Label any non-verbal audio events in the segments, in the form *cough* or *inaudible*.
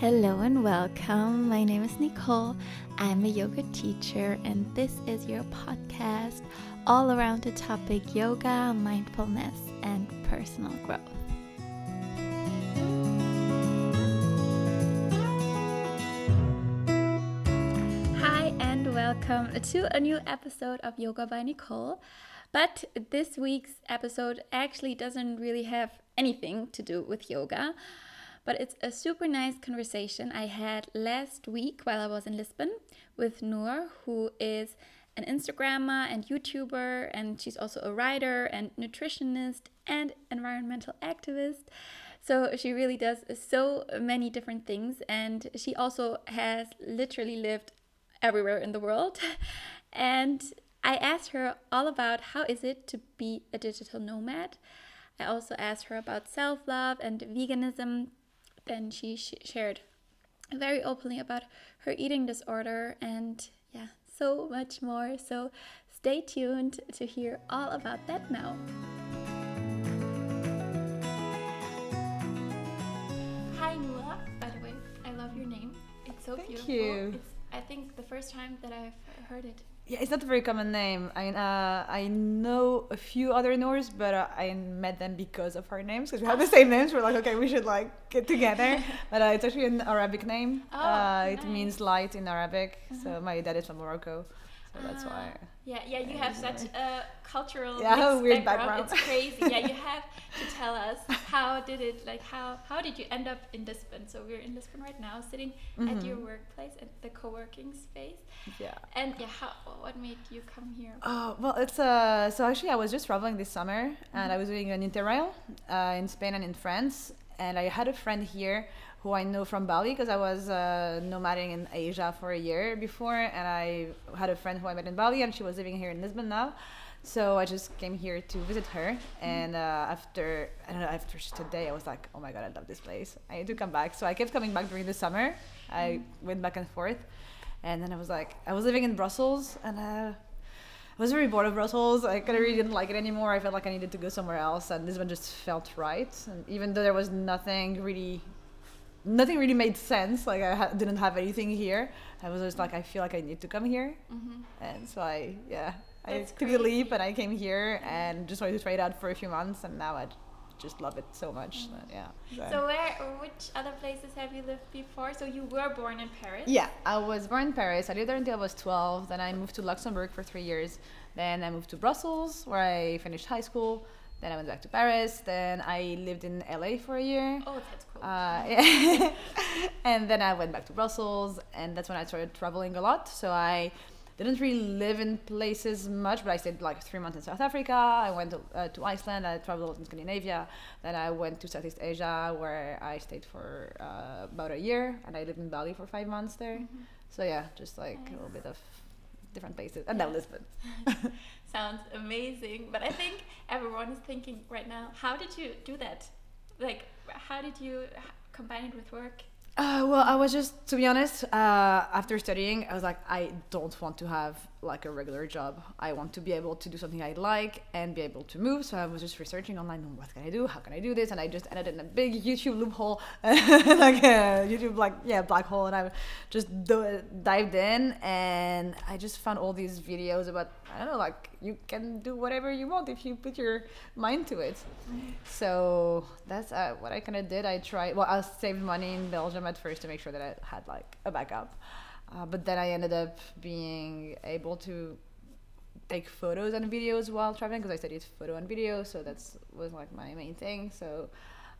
Hello and welcome. My name is Nicole. I'm a yoga teacher, and this is your podcast all around the topic yoga, mindfulness, and personal growth. Hi, and welcome to a new episode of Yoga by Nicole. But this week's episode actually doesn't really have anything to do with yoga but it's a super nice conversation I had last week while I was in Lisbon with Noor, who is an Instagrammer and YouTuber, and she's also a writer and nutritionist and environmental activist. So she really does so many different things, and she also has literally lived everywhere in the world. *laughs* And I asked her all about how is it to be a digital nomad. I also asked her about self-love and veganism and she sh shared very openly about her eating disorder and yeah, so much more. So stay tuned to hear all about that now. Hi, Noor. By the way, I love your name. It's so Thank beautiful. you. It's, I think, the first time that I've heard it. Yeah, it's not a very common name. I uh, I know a few other Noors, but uh, I met them because of our names because we have the same names. We're like, okay, we should like get together. *laughs* but uh, it's actually an Arabic name. Oh, uh, it means light in Arabic. So my dad is from Morocco, so that's Ah, why. Yeah, yeah, you have such a cultural *laughs* Yeah, weird background. background. It's crazy. yeah, you *laughs* have to tell us how did it like how how did you end up in Lisbon? So we're in Lisbon right now, sitting at your Mhm. workplace at the co-working space. Yeah. And yeah, how what made you come here? Oh well, it's uh. So actually, I was just traveling this summer, and I was doing an interrail uh, in Spain and in France, and I had a friend here who I know from Bali because I was uh, nomading in Asia for a year before, and I had a friend who I met in Bali, and she was living here in Lisbon now. So I just came here to visit her, and uh, after I don't know, after just a day, I was like, oh my god, I love this place. I need to come back. So I kept coming back during the summer. I went back and forth, and then I was like, I was living in Brussels, and. Uh, I was very bored of Brussels. I kind of really didn't like it anymore. I felt like I needed to go somewhere else, and this one just felt right. And even though there was nothing really, nothing really made sense. Like I ha- didn't have anything here. I was just like, I feel like I need to come here, Mm-hmm. and so I, yeah, I That's took the leap and I came here and just wanted to try it out for a few months, and now I just love it so much. that- yeah. So where which other places have you lived before? So you were born in Paris. Yeah, I was born in Paris. I lived there until I was 12. Then I moved to Luxembourg for three years. Then I moved to Brussels, where I finished high school. Then I went back to Paris. Then I lived in LA for a year. Oh, that's cool. Uh, yeah. *laughs* and then I went back to Brussels, and that's when I started traveling a lot. So I didn't really live in places much, but I stayed like three months in South Africa. I went to, uh, to Iceland. I traveled a lot in Scandinavia. Then I went to Southeast Asia, where I stayed for uh, about a year, and I lived in Bali for five months there. Mhm. So yeah, just like a little bit of different places, and now Lisbon. *laughs* Sounds amazing. But I think everyone is thinking right now, how did you do that? Like, how did you combine it with work? Uh, well, I was just, to be honest, uh, after studying, I was like, I don't want to have like a regular job. I want to be able to do something I like and be able to move. So I was just researching online, "Oh, what can I do? How can I do this? And I just ended in a big YouTube loophole, *laughs* like a YouTube, like, yeah, black hole. And I just do- dived in and I just found all these videos about, I don't know, like you can do whatever you want if you put your mind to it. So that's uh, what I kind of did. I tried. Well, I saved money in Belgium at first to make sure that I had like a backup, uh, but then I ended up being able to take photos and videos while traveling because I studied photo and video, so that's was like my main thing. So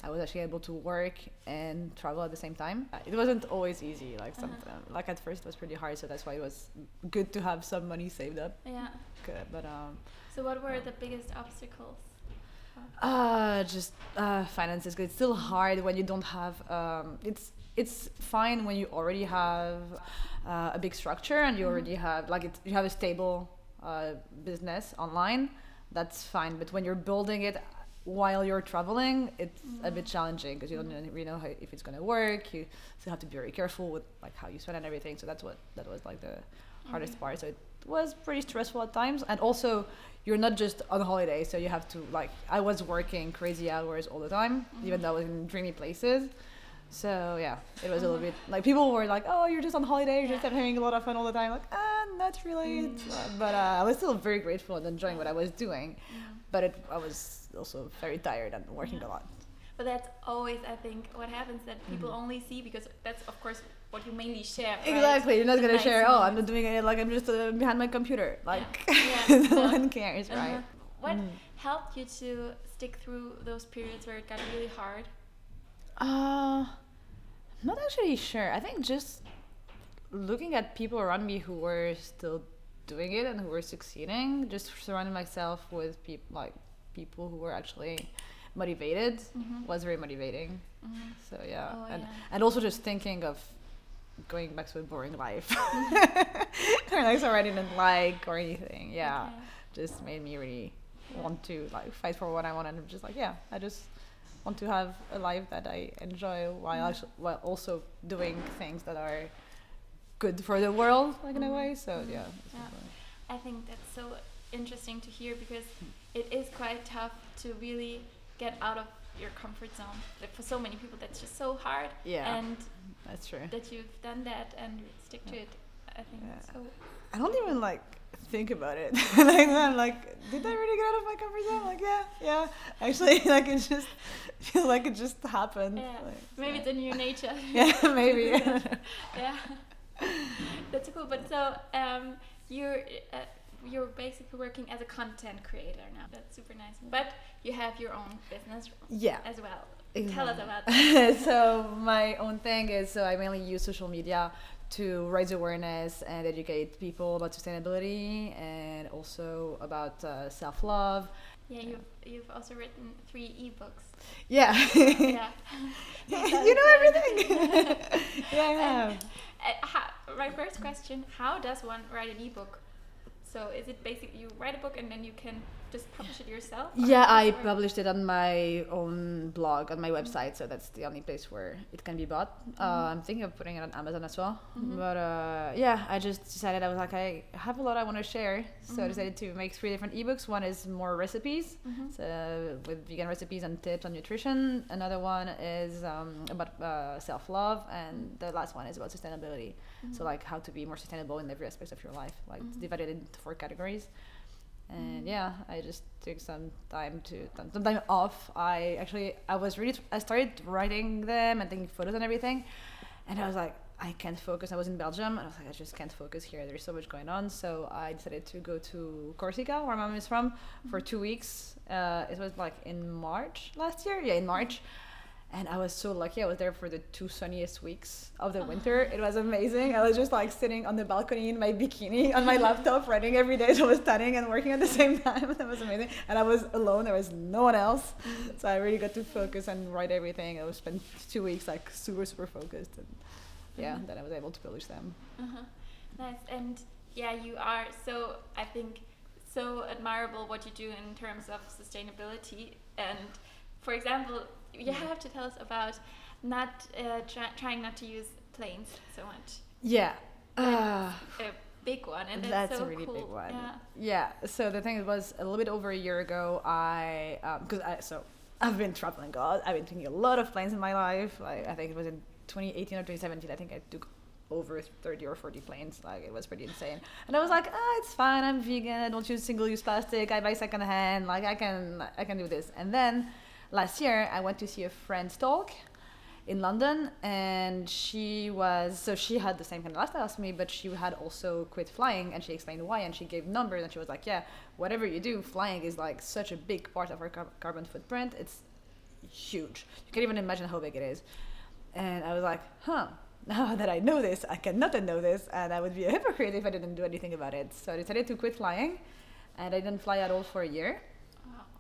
I was actually able to work and travel at the same time. Uh, It wasn't always easy. Like some, like at first it was pretty hard. So that's why it was good to have some money saved up. Yeah. Good, but um, So what were the biggest obstacles? Uh, just uh, finances. 'cause It's still hard when you don't have. Um, it's it's fine when you already have uh, a big structure and you already have like it, you have a stable uh, business online. That's fine. But when you're building it while you're traveling, it's a bit challenging because you don't really know how, if it's gonna work. You still have to be very careful with like how you spend and everything. So that's what that was like the hardest part. So it was pretty stressful at times, and also you're not just on holiday, so you have to like I was working crazy hours all the time, even though I was in dreamy places. So yeah, it was a little bit like people were like, "Oh, you're just on holiday, you're just having a lot of fun all the time." Like, ah, not really. It's, uh, but uh, I was still very grateful and enjoying what I was doing. But it, I was also very tired and working a lot. But that's always, I think, what happens that people Mhm. only see because that's, of course, what you mainly share. right? Exactly. You're not The gonna nice share. Oh, I'm not doing it like I'm just uh, behind my computer. Like Yeah. *laughs* no Yeah. one cares, right? Uh-huh. What Mm. helped you to stick through those periods where it got really hard? Uh, I'm not actually sure. I think just looking at people around me who were still doing it and who were succeeding, just surrounding myself with people like people who were actually motivated Mhm. was very motivating. Mhm. So yeah, Oh, and yeah. and also just thinking of going back to a boring life *laughs* or like something I didn't like or anything. Yeah, Okay. just made me really want to like fight for what I want and I'm just like yeah, I just want to have a life that I enjoy while Mhm. actu- while also doing things that are good for the world like in a way. So Mhm. yeah. Yeah. I think that's so interesting to hear because it is quite tough to really get out of your comfort zone. Like for so many people, that's just so hard. Yeah. And That's true. that you've done that and stick to Yeah. it, I think Yeah. so. I don't even like think about it. *laughs* like I'm like, did I really get out of my comfort zone? Like yeah, yeah. Actually, *laughs* like it just *laughs* feel like it just happened. Yeah. Like, Maybe so- it's in your nature. yeah, maybe. yeah. That's cool. But so um, you're uh, you're basically working as a content creator now. That's super nice. But you have your own business yeah. as well. Tell us about *laughs* that. so my own thing is so I mainly use social media to raise awareness and educate people about sustainability and also about uh, self-love. Yeah, you've you've also written three ebooks. Yeah. Yeah. *laughs* *laughs* you know everything. yeah, I have. Uh, how, my first question: How does one write an ebook? So is it basically you write a book and then you can just publish it yourself? Yeah, I published it on my own blog, on my website, so that's the only place where it can be bought. Uh, I'm thinking of putting it on Amazon as well. Mhm. But uh, yeah, I just decided I was like, I have a lot I want to share, so I Mhm. decided to make three different ebooks. One is more recipes, Mhm. so with vegan recipes and tips on nutrition. Another one is um, about uh, self love, and the last one is about sustainability. So Mhm. like how to be more sustainable in every aspect of your life. Like it's divided into four categories. And yeah, I just took some time to some time off. I actually I was really I started writing them and taking photos and everything, and I was like I can't focus. I was in Belgium and I was like I just can't focus here. There's so much going on. So I decided to go to Corsica, where my mom is from, for two weeks. Uh, it was like in March last year. Yeah, in March. And I was so lucky. I was there for the two sunniest weeks of the winter. It was amazing. I was just like sitting on the balcony in my bikini on my laptop, writing every day. *laughs* So I was studying and working at the same time. *laughs* That was amazing. And I was alone. There was no one else. So I really got to focus and write everything. I was spent two weeks like super super focused. And yeah, Mhm. then I was able to publish them. Uh-huh. Nice. And yeah, you are so, I think, so admirable what you do in terms of sustainability. And for example, you Mm. have to tell us about not uh, try- trying not to use planes so much. Yeah. Uh, A big one, and that's, so a really cool. big one. Yeah. Yeah. So the thing was, a little bit over a year ago, I because I so I've been traveling a lot. I've been taking a lot of planes in my life. Like I think it was in 2018 or 2017. I think I took over 30 or 40 planes. Like it was pretty insane. And I was like, ah, it's fine. I'm vegan. I don't use single-use plastic. I buy secondhand. Like I can I can do this. And then last year, I went to see a friend's talk in London, and she was so she had the same kind of lifestyle as me, but she had also quit flying, and she explained why, and she gave numbers, and she was like, yeah, whatever you do, flying is like such a big part of our car- carbon footprint. It's huge. You can't even imagine how big it is. And I was like, huh. Now *laughs* that I know this, I cannot know this, and I would be a hypocrite if I didn't do anything about it. So I decided to quit flying, and I didn't fly at all for a year.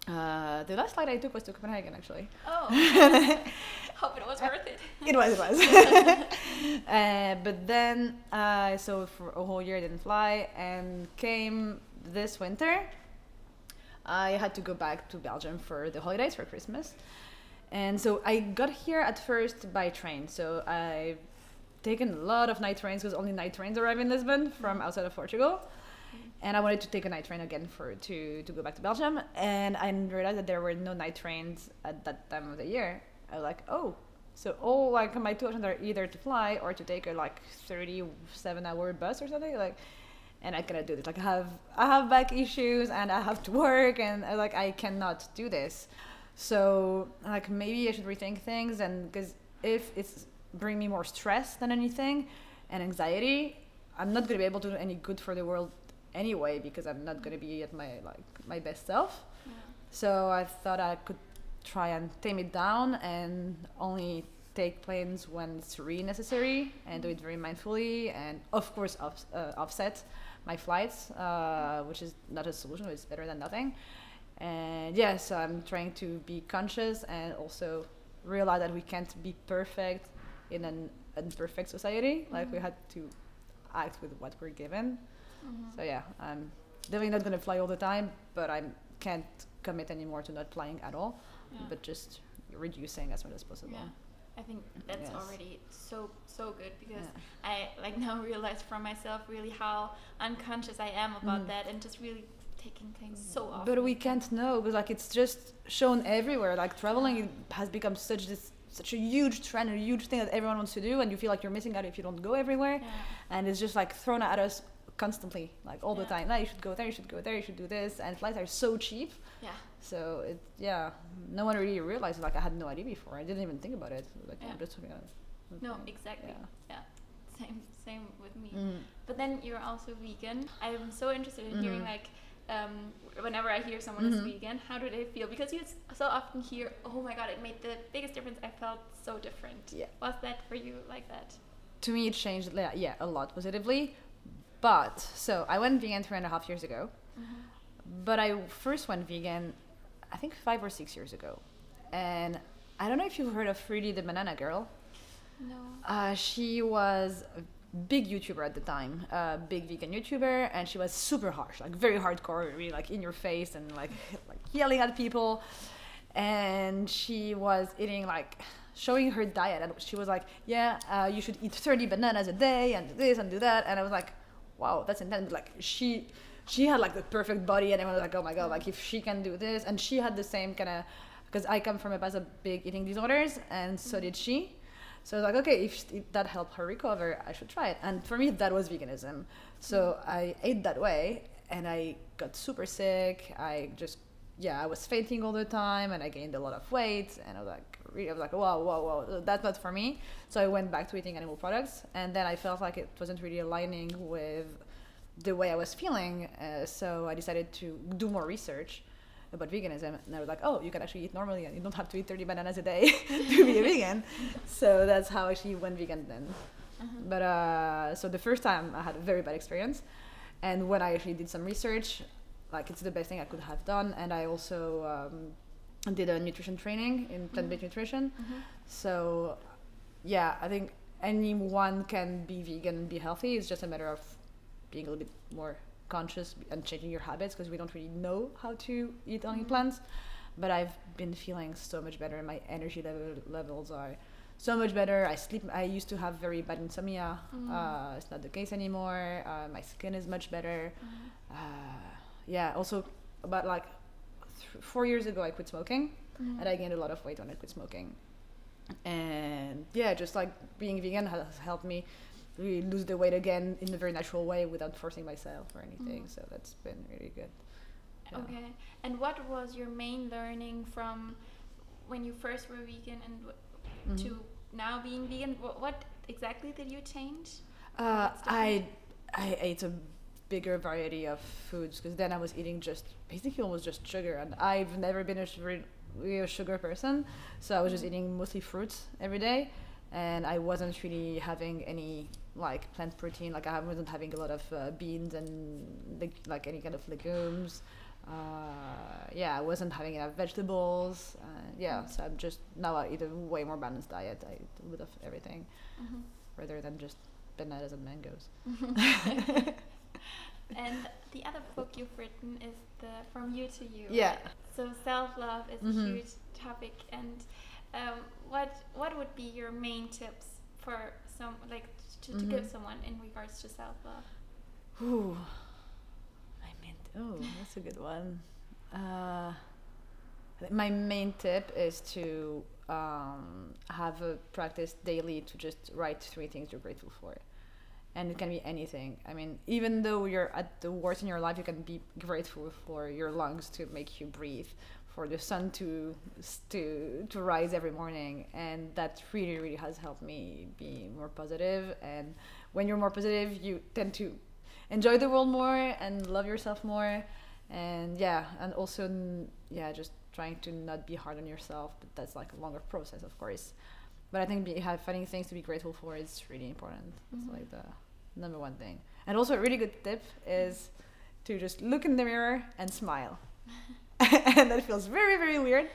Uh, the last flight I took was to Copenhagen, actually. Oh, *laughs* hope it was worth it. it was, it was. *laughs* uh, but then, uh, so for a whole year I didn't fly, and came this winter. I had to go back to Belgium for the holidays for Christmas, and so I got here at first by train. So I've taken a lot of night trains because only night trains arrive in Lisbon from outside of Portugal. And I wanted to take a night train again for to to go back to Belgium, and I realized that there were no night trains at that time of the year. I was like, oh, So all like my two options are either to fly or to take a like 37 hour bus or something like and I cannot do this. Like I have I have back issues and I have to work and uh, like I cannot do this. So like maybe I should rethink things and because if it's bring me more stress than anything and anxiety, I'm not gonna be able to do any good for the world anyway because I'm not gonna be at my like my best self. Yeah. So I thought I could try and tame it down and only take planes when it's really necessary and do it very mindfully and of course off, uh, offset my flights, uh, which is not a solution, but it's better than nothing. And yes, yeah, so I'm trying to be conscious and also realize that we can't be perfect in an imperfect society. Mm-hmm. Like we had to act with what we're given. Mm-hmm. So yeah, I'm definitely not gonna fly all the time, but I can't commit anymore to not flying at all, yeah. but just reducing as much as possible. Yeah. I think that's yes. already so so good because yeah. I like now realize for myself really how unconscious I am about mm. that and just really taking things so often. But we can't know because like it's just shown everywhere. Like traveling yeah. has become such this such a huge trend, a huge thing that everyone wants to do, and you feel like you're missing out if you don't go everywhere. Yeah. And it's just like thrown at us constantly, like all yeah. the time. Now you should go there, you should go there, you should do this, and flights are so cheap. Yeah. So it, yeah, no one really realized. Like I had no idea before. I didn't even think about it. Like yeah. just talking about No, exactly. Yeah. yeah. Same, same with me. Mm. But then you're also vegan. I'm so interested in mm-hmm. hearing like. Um, whenever I hear someone mm-hmm. is vegan, how do they feel? Because you so often hear, "Oh my god, it made the biggest difference. I felt so different." Yeah. Was that for you like that? To me, it changed. Yeah, a lot positively. But so I went vegan three and a half years ago. Mm-hmm. But I first went vegan I think five or six years ago. And I don't know if you've heard of Freelee the Banana Girl. No. Uh, she was a big YouTuber at the time, a big vegan YouTuber, and she was super harsh, like very hardcore, really like in your face and like *laughs* like yelling at people. And she was eating like showing her diet, and she was like, "Yeah, uh, you should eat 30 bananas a day and do this and do that." And I was like, "Wow, that's intense." Like she she had like the perfect body and everyone was like oh my god like if she can do this. And she had the same kind of because i come from a past of big eating disorders and so did she. So I was like okay if, if, that helped her recover i should try it. And for me that was veganism. So i ate that way and i got super sick. I just yeah i was fainting all the time and i gained a lot of weight and i was like really, I was like, whoa, whoa, whoa, that's not for me. So I went back to eating animal products, and then I felt like it wasn't really aligning with the way I was feeling. Uh, so I decided to do more research about veganism, and I was like, oh, you can actually eat normally, and you don't have to eat 30 bananas a day *laughs* to be a vegan. So that's how I actually went vegan then. Uh-huh. But uh, so the first time I had a very bad experience, and when I actually did some research, like it's the best thing I could have done, and I also um, did a nutrition training in plant-based mm-hmm. nutrition. Mm-hmm. So yeah, I think anyone can be vegan and be healthy. It's just a matter of being a little bit more conscious and changing your habits because we don't really know how to eat only mm-hmm. plants. But I've been feeling so much better. My energy level levels are so much better. I sleep. I used to have very bad insomnia. Mm. Uh, it's not the case anymore. Uh, my skin is much better. Mm. Uh, yeah. Also, about like th- four years ago, I quit smoking, mm. and I gained a lot of weight when I quit smoking. And yeah, just like being vegan has helped me really lose the weight again in a very natural way without forcing myself or anything. Mm. So that's been really good. Yeah. Okay. And what was your main learning from when you first were vegan and mm-hmm. to now being vegan? What, what, exactly did you change? Uh, I I ate a bigger variety of foods because then I was eating just basically almost just sugar, and I've never been a sugar, a sugar person, so I was just mm. eating mostly fruits every day, and I wasn't really having any like plant protein. Like I wasn't having a lot of uh, beans and like like any kind of legumes. Uh, yeah, I wasn't having enough vegetables. Uh, yeah, so I'm just now I eat a way more balanced diet. I eat a bit of everything, mm-hmm. rather than just bananas and mangoes. *laughs* *laughs* and the other book you've written is the From You to You. Yeah. So self love is mm-hmm. a huge topic, and um, what what would be your main tips for some like to, mm-hmm. give someone in regards to self love? Ooh, I mean, oh, that's a good one. Uh, my main tip is to um, have a practice daily to just write three things you're grateful for and it can be anything. I mean even though you're at the worst in your life you can be grateful for your lungs to make you breathe for the sun to to to rise every morning and that really really has helped me be more positive. and when you're more positive you tend to enjoy the world more and love yourself more. And yeah and also yeah just trying to not be hard on yourself but that's like a longer process of course but i think be, have, finding things to be grateful for is really important mm-hmm. it's like the number one thing and also a really good tip is to just look in the mirror and smile *laughs* *laughs* and that feels very very weird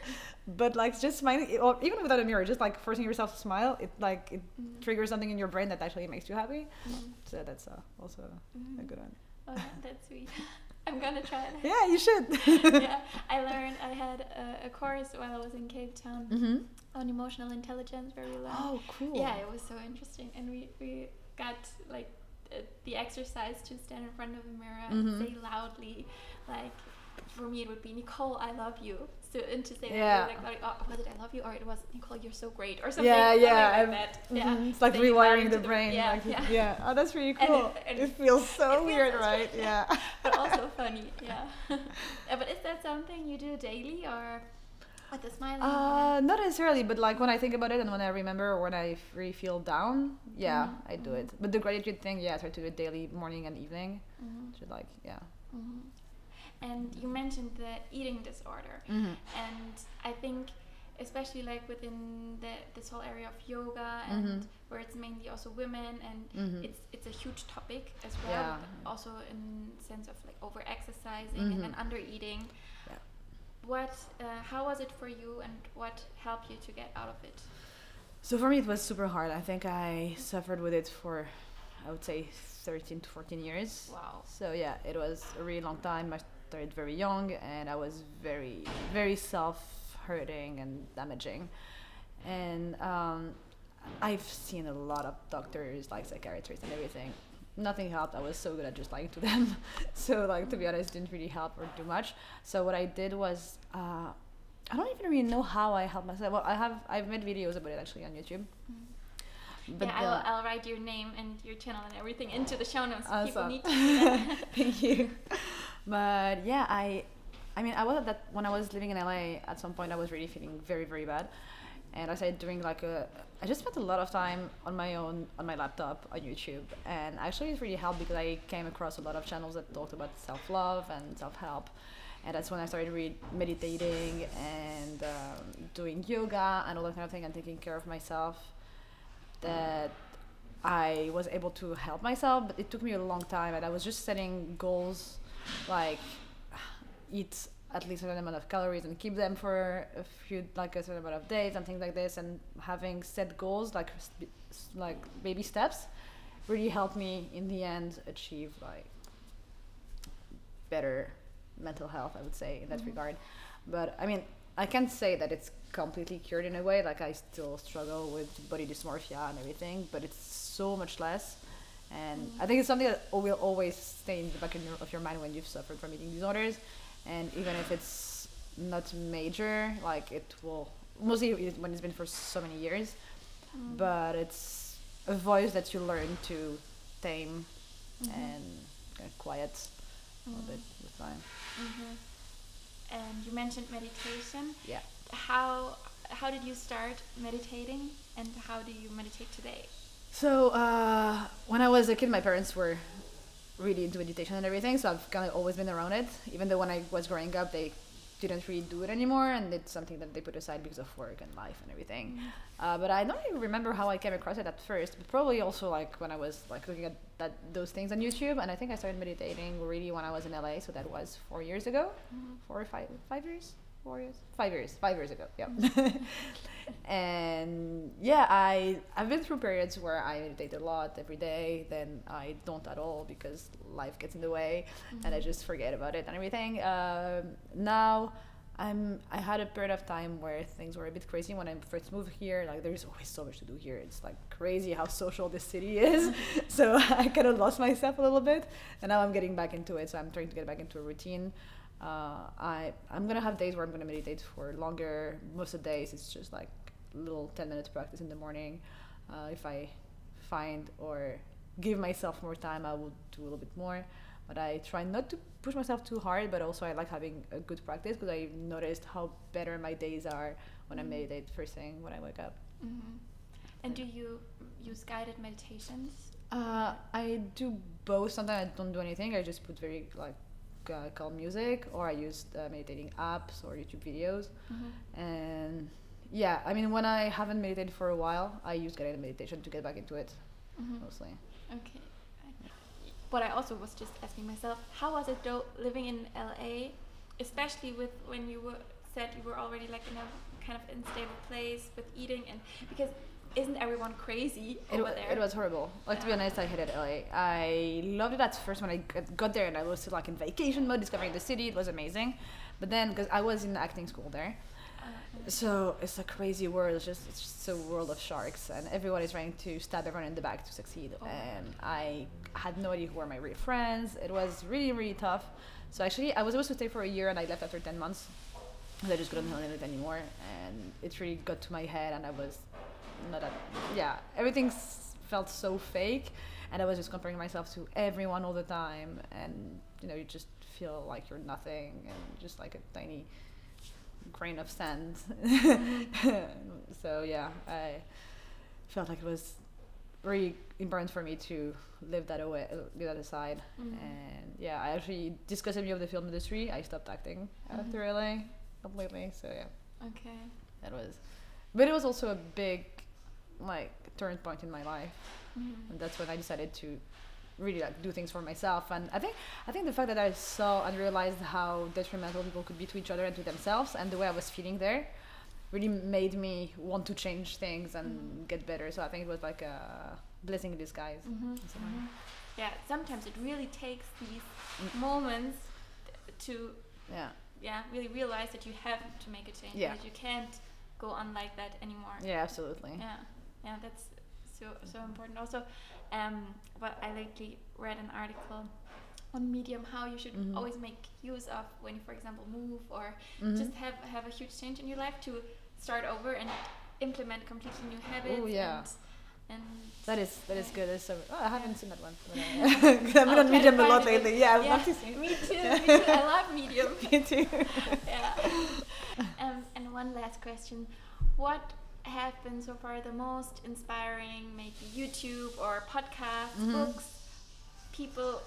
but like just smiling or even without a mirror just like forcing yourself to smile it like it mm-hmm. triggers something in your brain that actually makes you happy mm-hmm. so that's uh, also mm-hmm. a good one oh that's sweet *laughs* I'm gonna try it. Yeah, you should. *laughs* yeah, I learned. I had a, a, course while I was in Cape Town mm-hmm. on emotional intelligence, where we learned. Oh, cool. Yeah, it was so interesting, and we we got like the exercise to stand in front of a mirror mm-hmm. and say loudly, like for me it would be Nicole, I love you. So and to say yeah. that like, oh, was it I love you or it was Nicole, you're so great or something. Yeah, yeah. Like that. Mm-hmm. *laughs* yeah. It's like rewiring the brain. Yeah, like, yeah. yeah. Oh, that's really cool. And it, and it feels *laughs* so it weird, feels right? Yeah. *laughs* but also funny. Yeah. But is that something you do daily or? With the smiling? Uh, not necessarily, but like when I think about it and when I remember or when I really feel down, yeah, mm-hmm. I do it. But the gratitude thing, yeah, I try to do it daily, morning and evening. Mm-hmm. Like, yeah. Mm-hmm and you mentioned the eating disorder mm-hmm. and i think especially like within the, this whole area of yoga and mm-hmm. where it's mainly also women and mm-hmm. it's it's a huge topic as well yeah. also in sense of like over exercising and then mm-hmm. under eating yeah. what uh, how was it for you and what helped you to get out of it so for me it was super hard i think i suffered with it for i would say 13 to 14 years wow so yeah it was a really long time I started very young and I was very, very self hurting and damaging. And um, I've seen a lot of doctors, like psychiatrists and everything. Nothing helped. I was so good at just lying to them. *laughs* so, like, to be honest, didn't really help or do much. So, what I did was, uh, I don't even really know how I helped myself. Well, I have, I've made videos about it actually on YouTube. Mm-hmm. But yeah, I'll, I'll, write your name and your channel and everything into the show notes. Awesome. People need to. *laughs* Thank you *laughs* but yeah, I, I mean, I was at that when I was living in LA. At some point, I was really feeling very, very bad, and I started doing like a. I just spent a lot of time on my own on my laptop on YouTube, and actually it really helped because I came across a lot of channels that talked about self love and self help, and that's when I started really meditating and um, doing yoga and all that kind of thing and taking care of myself. That I was able to help myself, but it took me a long time, and I was just setting goals like eat at least a certain amount of calories and keep them for a few like a certain amount of days and things like this. And having set goals like like baby steps really helped me in the end achieve like better mental health i would say in that mm-hmm. regard. But i mean i can't say that it's completely cured in a way. Like i still struggle with body dysmorphia and everything but it's so much less and mm-hmm. I think it's something that will always stay in the back of your mind when you've suffered from eating disorders, and even if it's not major, like it will mostly when it's been for so many years, mm-hmm. but it's a voice that you learn to tame mm-hmm. and get quiet a little bit mm-hmm. with time. Mm-hmm. And you mentioned meditation. Yeah. How how did you start meditating, and how do you meditate today? So uh, when I was a kid, my parents were really into meditation and everything, so I've kind of always been around it. Even though when I was growing up, they didn't really do it anymore, and it's something that they put aside because of work and life and everything. Mm. Uh, but I don't even remember how I came across it at first. But probably also like when I was like looking at that those things on YouTube, and I think I started meditating really when I was in LA. So that was four years ago, mm-hmm. four or five five years four years? Five years five years ago yeah. *laughs* And yeah i i've been through periods where i meditate a lot every day then i don't at all because life gets in the way mm-hmm. and i mm-hmm. just forget about it and everything. Um, now i'm i had a period of time where things were a bit crazy when i first moved here like there's always so much to do here. It's like crazy how social this city is. *laughs* So *laughs* i kind of lost myself a little bit and now i'm getting back into it so i'm trying to get back into a routine uh, I I'm gonna have days where I'm gonna meditate for longer. Most of the days it's just like a little 10 minutes practice in the morning. Uh, if I find or give myself more time, I will do a little bit more. But I try not to push myself too hard, but also I like having a good practice because I noticed how better my days are when I Mhm. meditate first thing when I wake up. hmm And do you use guided meditations? Uh, I do both. Sometimes I don't do anything. I just put very like uh, calm music, or I use uh, meditating apps or YouTube videos. Mm-hmm. And yeah, I mean, when I haven't meditated for a while, I use guided meditation to get back into it Mm-hmm. mostly. Okay. But I also was just asking myself, how was it though living in LA, especially with when you were said you were already like in a kind of unstable place with eating and because isn't everyone crazy It, over there? it was horrible. Like to be honest, I hated LA. I loved it at first when I got- there, and I was still like in vacation mode, discovering the city. It was amazing. But then, because I was in acting school there, Uh, So it's a crazy world. It's just it's just a world of sharks, and everyone is trying to stab everyone in the back to succeed. Oh. And I had no idea who were my real friends. It was really really tough. So actually, I was supposed to stay for a year, and I left after ten months. I just couldn't handle it anymore, and it really got to my head, and I was not that. Yeah, everything felt so fake, and I was just comparing myself to everyone all the time, and you know you just feel like you're nothing, and just like a tiny grain of sand. *laughs* so yeah, I felt like it was really important for me to live that away, uh, leave that aside. Mhm. And yeah, I actually discussed with of the film industry. I stopped acting after Mhm. LA completely. So yeah, okay. that was, but it was also a big like turning point in my life, Mhm. and that's when I decided to really like do things for myself and i think i think the fact that i saw and realized how detrimental people could be to each other and to themselves and the way i was feeling there really made me want to change things and Mhm. get better so i think it was like a blessing in disguise Mhm, way. mhm. Yeah, sometimes it really takes these Mm. moments to yeah yeah really realize that you have to make a change. Yeah. That you can't go on like that anymore. yeah absolutely Yeah, yeah, that's so so important. Also, um, what I lately read an article on Medium how you should Mhm. always make use of when you, for example, move or Mhm. just have have a huge change in your life to start over and implement completely new habits. Oh yeah. And, and that is that is good. That's so, oh, I haven't Yeah. seen that one. *laughs* *laughs* I've been on Medium a lot lately. Yeah, I Yeah, love see. Me too. Me too. *laughs* I love Medium. Me too. yeah. Um, and one last question: What have been so far the most inspiring, maybe YouTube or podcasts, Mhm. books, people?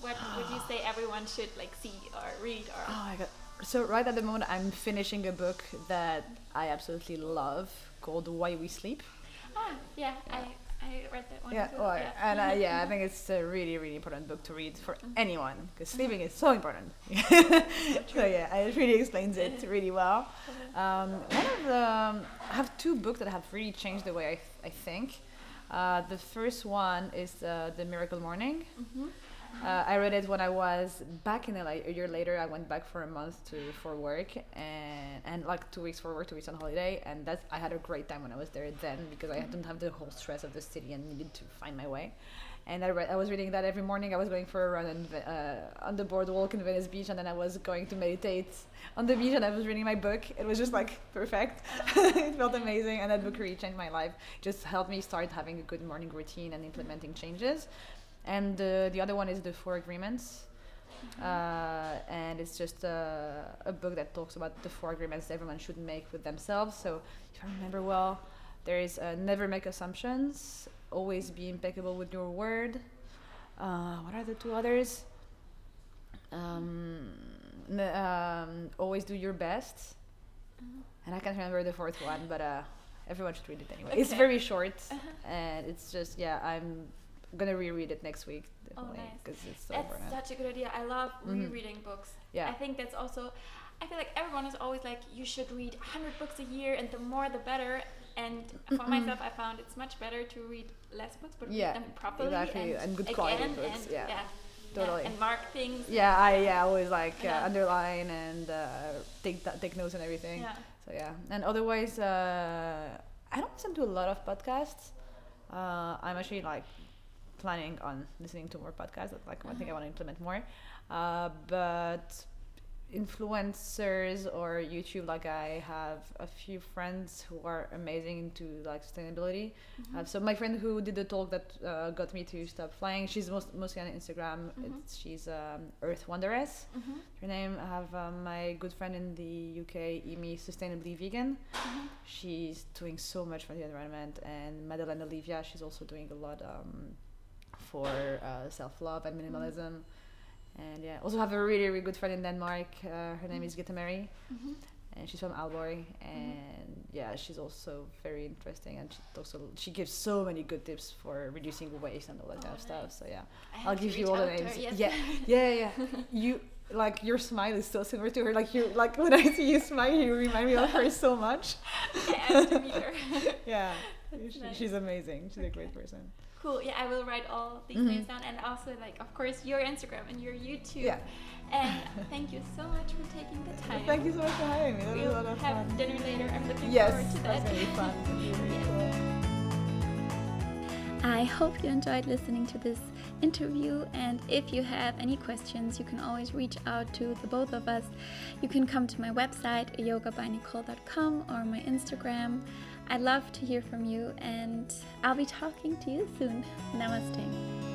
What would you say *gasps* everyone should like see or read or? Oh my god. So right at the moment I'm finishing a book that I absolutely love called Why We Sleep. Ah, yeah, Yeah. I I read that one Yeah, too. well, yeah. and uh, *laughs* yeah, I think it's a really, really important book to read for Mhm. anyone because sleeping is so important. *laughs* so yeah, it really explains it *laughs* really well. Um, one of the, um, I have two books that have really changed the way I, I think. Uh, the first one is uh, The Miracle Morning. Mhm. Uh, I read it when I was back in LA. A year later, I went back for a month to for work and and like two weeks for work, two weeks on holiday, and that's I had a great time when I was there then because I didn't have the whole stress of the city and needed to find my way. And I read, I was reading that every morning. I was going for a run in, uh, on the boardwalk in Venice Beach, and then I was going to meditate on the beach, and I was reading my book. It was just like perfect. *laughs* it felt amazing, and that book really changed my life. Just helped me start having a good morning routine and implementing changes. And uh, the other one is the Four Agreements, uh, and it's just a, a book that talks about the four agreements everyone should make with themselves. So if I remember well, there is uh, never make assumptions, always be impeccable with your word. Uh, what are the two others? Um, um, always do your best, Mhm. and I can't remember the fourth one, but uh, everyone should read it anyway. It's very short, Uh-huh. and it's just yeah. I'm gonna reread it next week Oh, definitely nice. because it's so That's important. such a good idea. I love Mhm. rereading books. Yeah. I think that's also. I feel like everyone is always like, you should read 100 books a year, and the more the better. And for myself, I found it's much better to read less books, but Yeah, read them properly exactly, and, and good again, quality books, And, yeah, yeah, totally. and mark things. Yeah, I yeah always like uh, Yeah. underline and uh, take that take notes and everything. Yeah. So yeah, and otherwise, uh, I don't listen to a lot of podcasts. Uh, I'm actually like planning on listening to more podcasts. That's like one thing I Uh-huh. want to implement more. Uh, but influencers or YouTube. Like I have a few friends who are amazing into like sustainability. Mm-hmm. Uh, so my friend who did the talk that uh, got me to stop flying, she's most, mostly on Instagram. Mhm. It's, she's um, Earth Wanderess. Mhm. Her name. I have um, my good friend in the UK, Immy, sustainably vegan. Mhm. She's doing so much for the environment, and Madeleine Olivia, she's also doing a lot um, for uh, self-love and minimalism. And yeah, also have a really, really good friend in Denmark. Uh, her name is Gitta Mary, Mhm. and she's from Aalborg. And yeah, she's also very interesting, and she also she gives so many good tips for reducing waste and all that kind of stuff. So yeah, I I'll give you all the names. *laughs* Yeah, yeah, yeah. you like your smile is so similar to her. Like you, like when I see you smile, you remind me of her so much. *laughs* I have to meet her. *laughs* Yeah, she, nice. she's amazing. She's a great person. Cool. Yeah, I will write all these Mhm. names down, and also like, of course, your Instagram and your YouTube. Yeah. And thank you so much for taking the time. Thank you so much for having me. That was a lot of have fun. dinner later. I'm looking Yes, forward to that. that's gonna be fun. It'll be really Yes. *laughs* cool. I hope you enjoyed listening to this interview. And if you have any questions, you can always reach out to the both of us. You can come to my website, yogabynicole.com, or my Instagram. I'd love to hear from you, and I'll be talking to you soon. Namaste.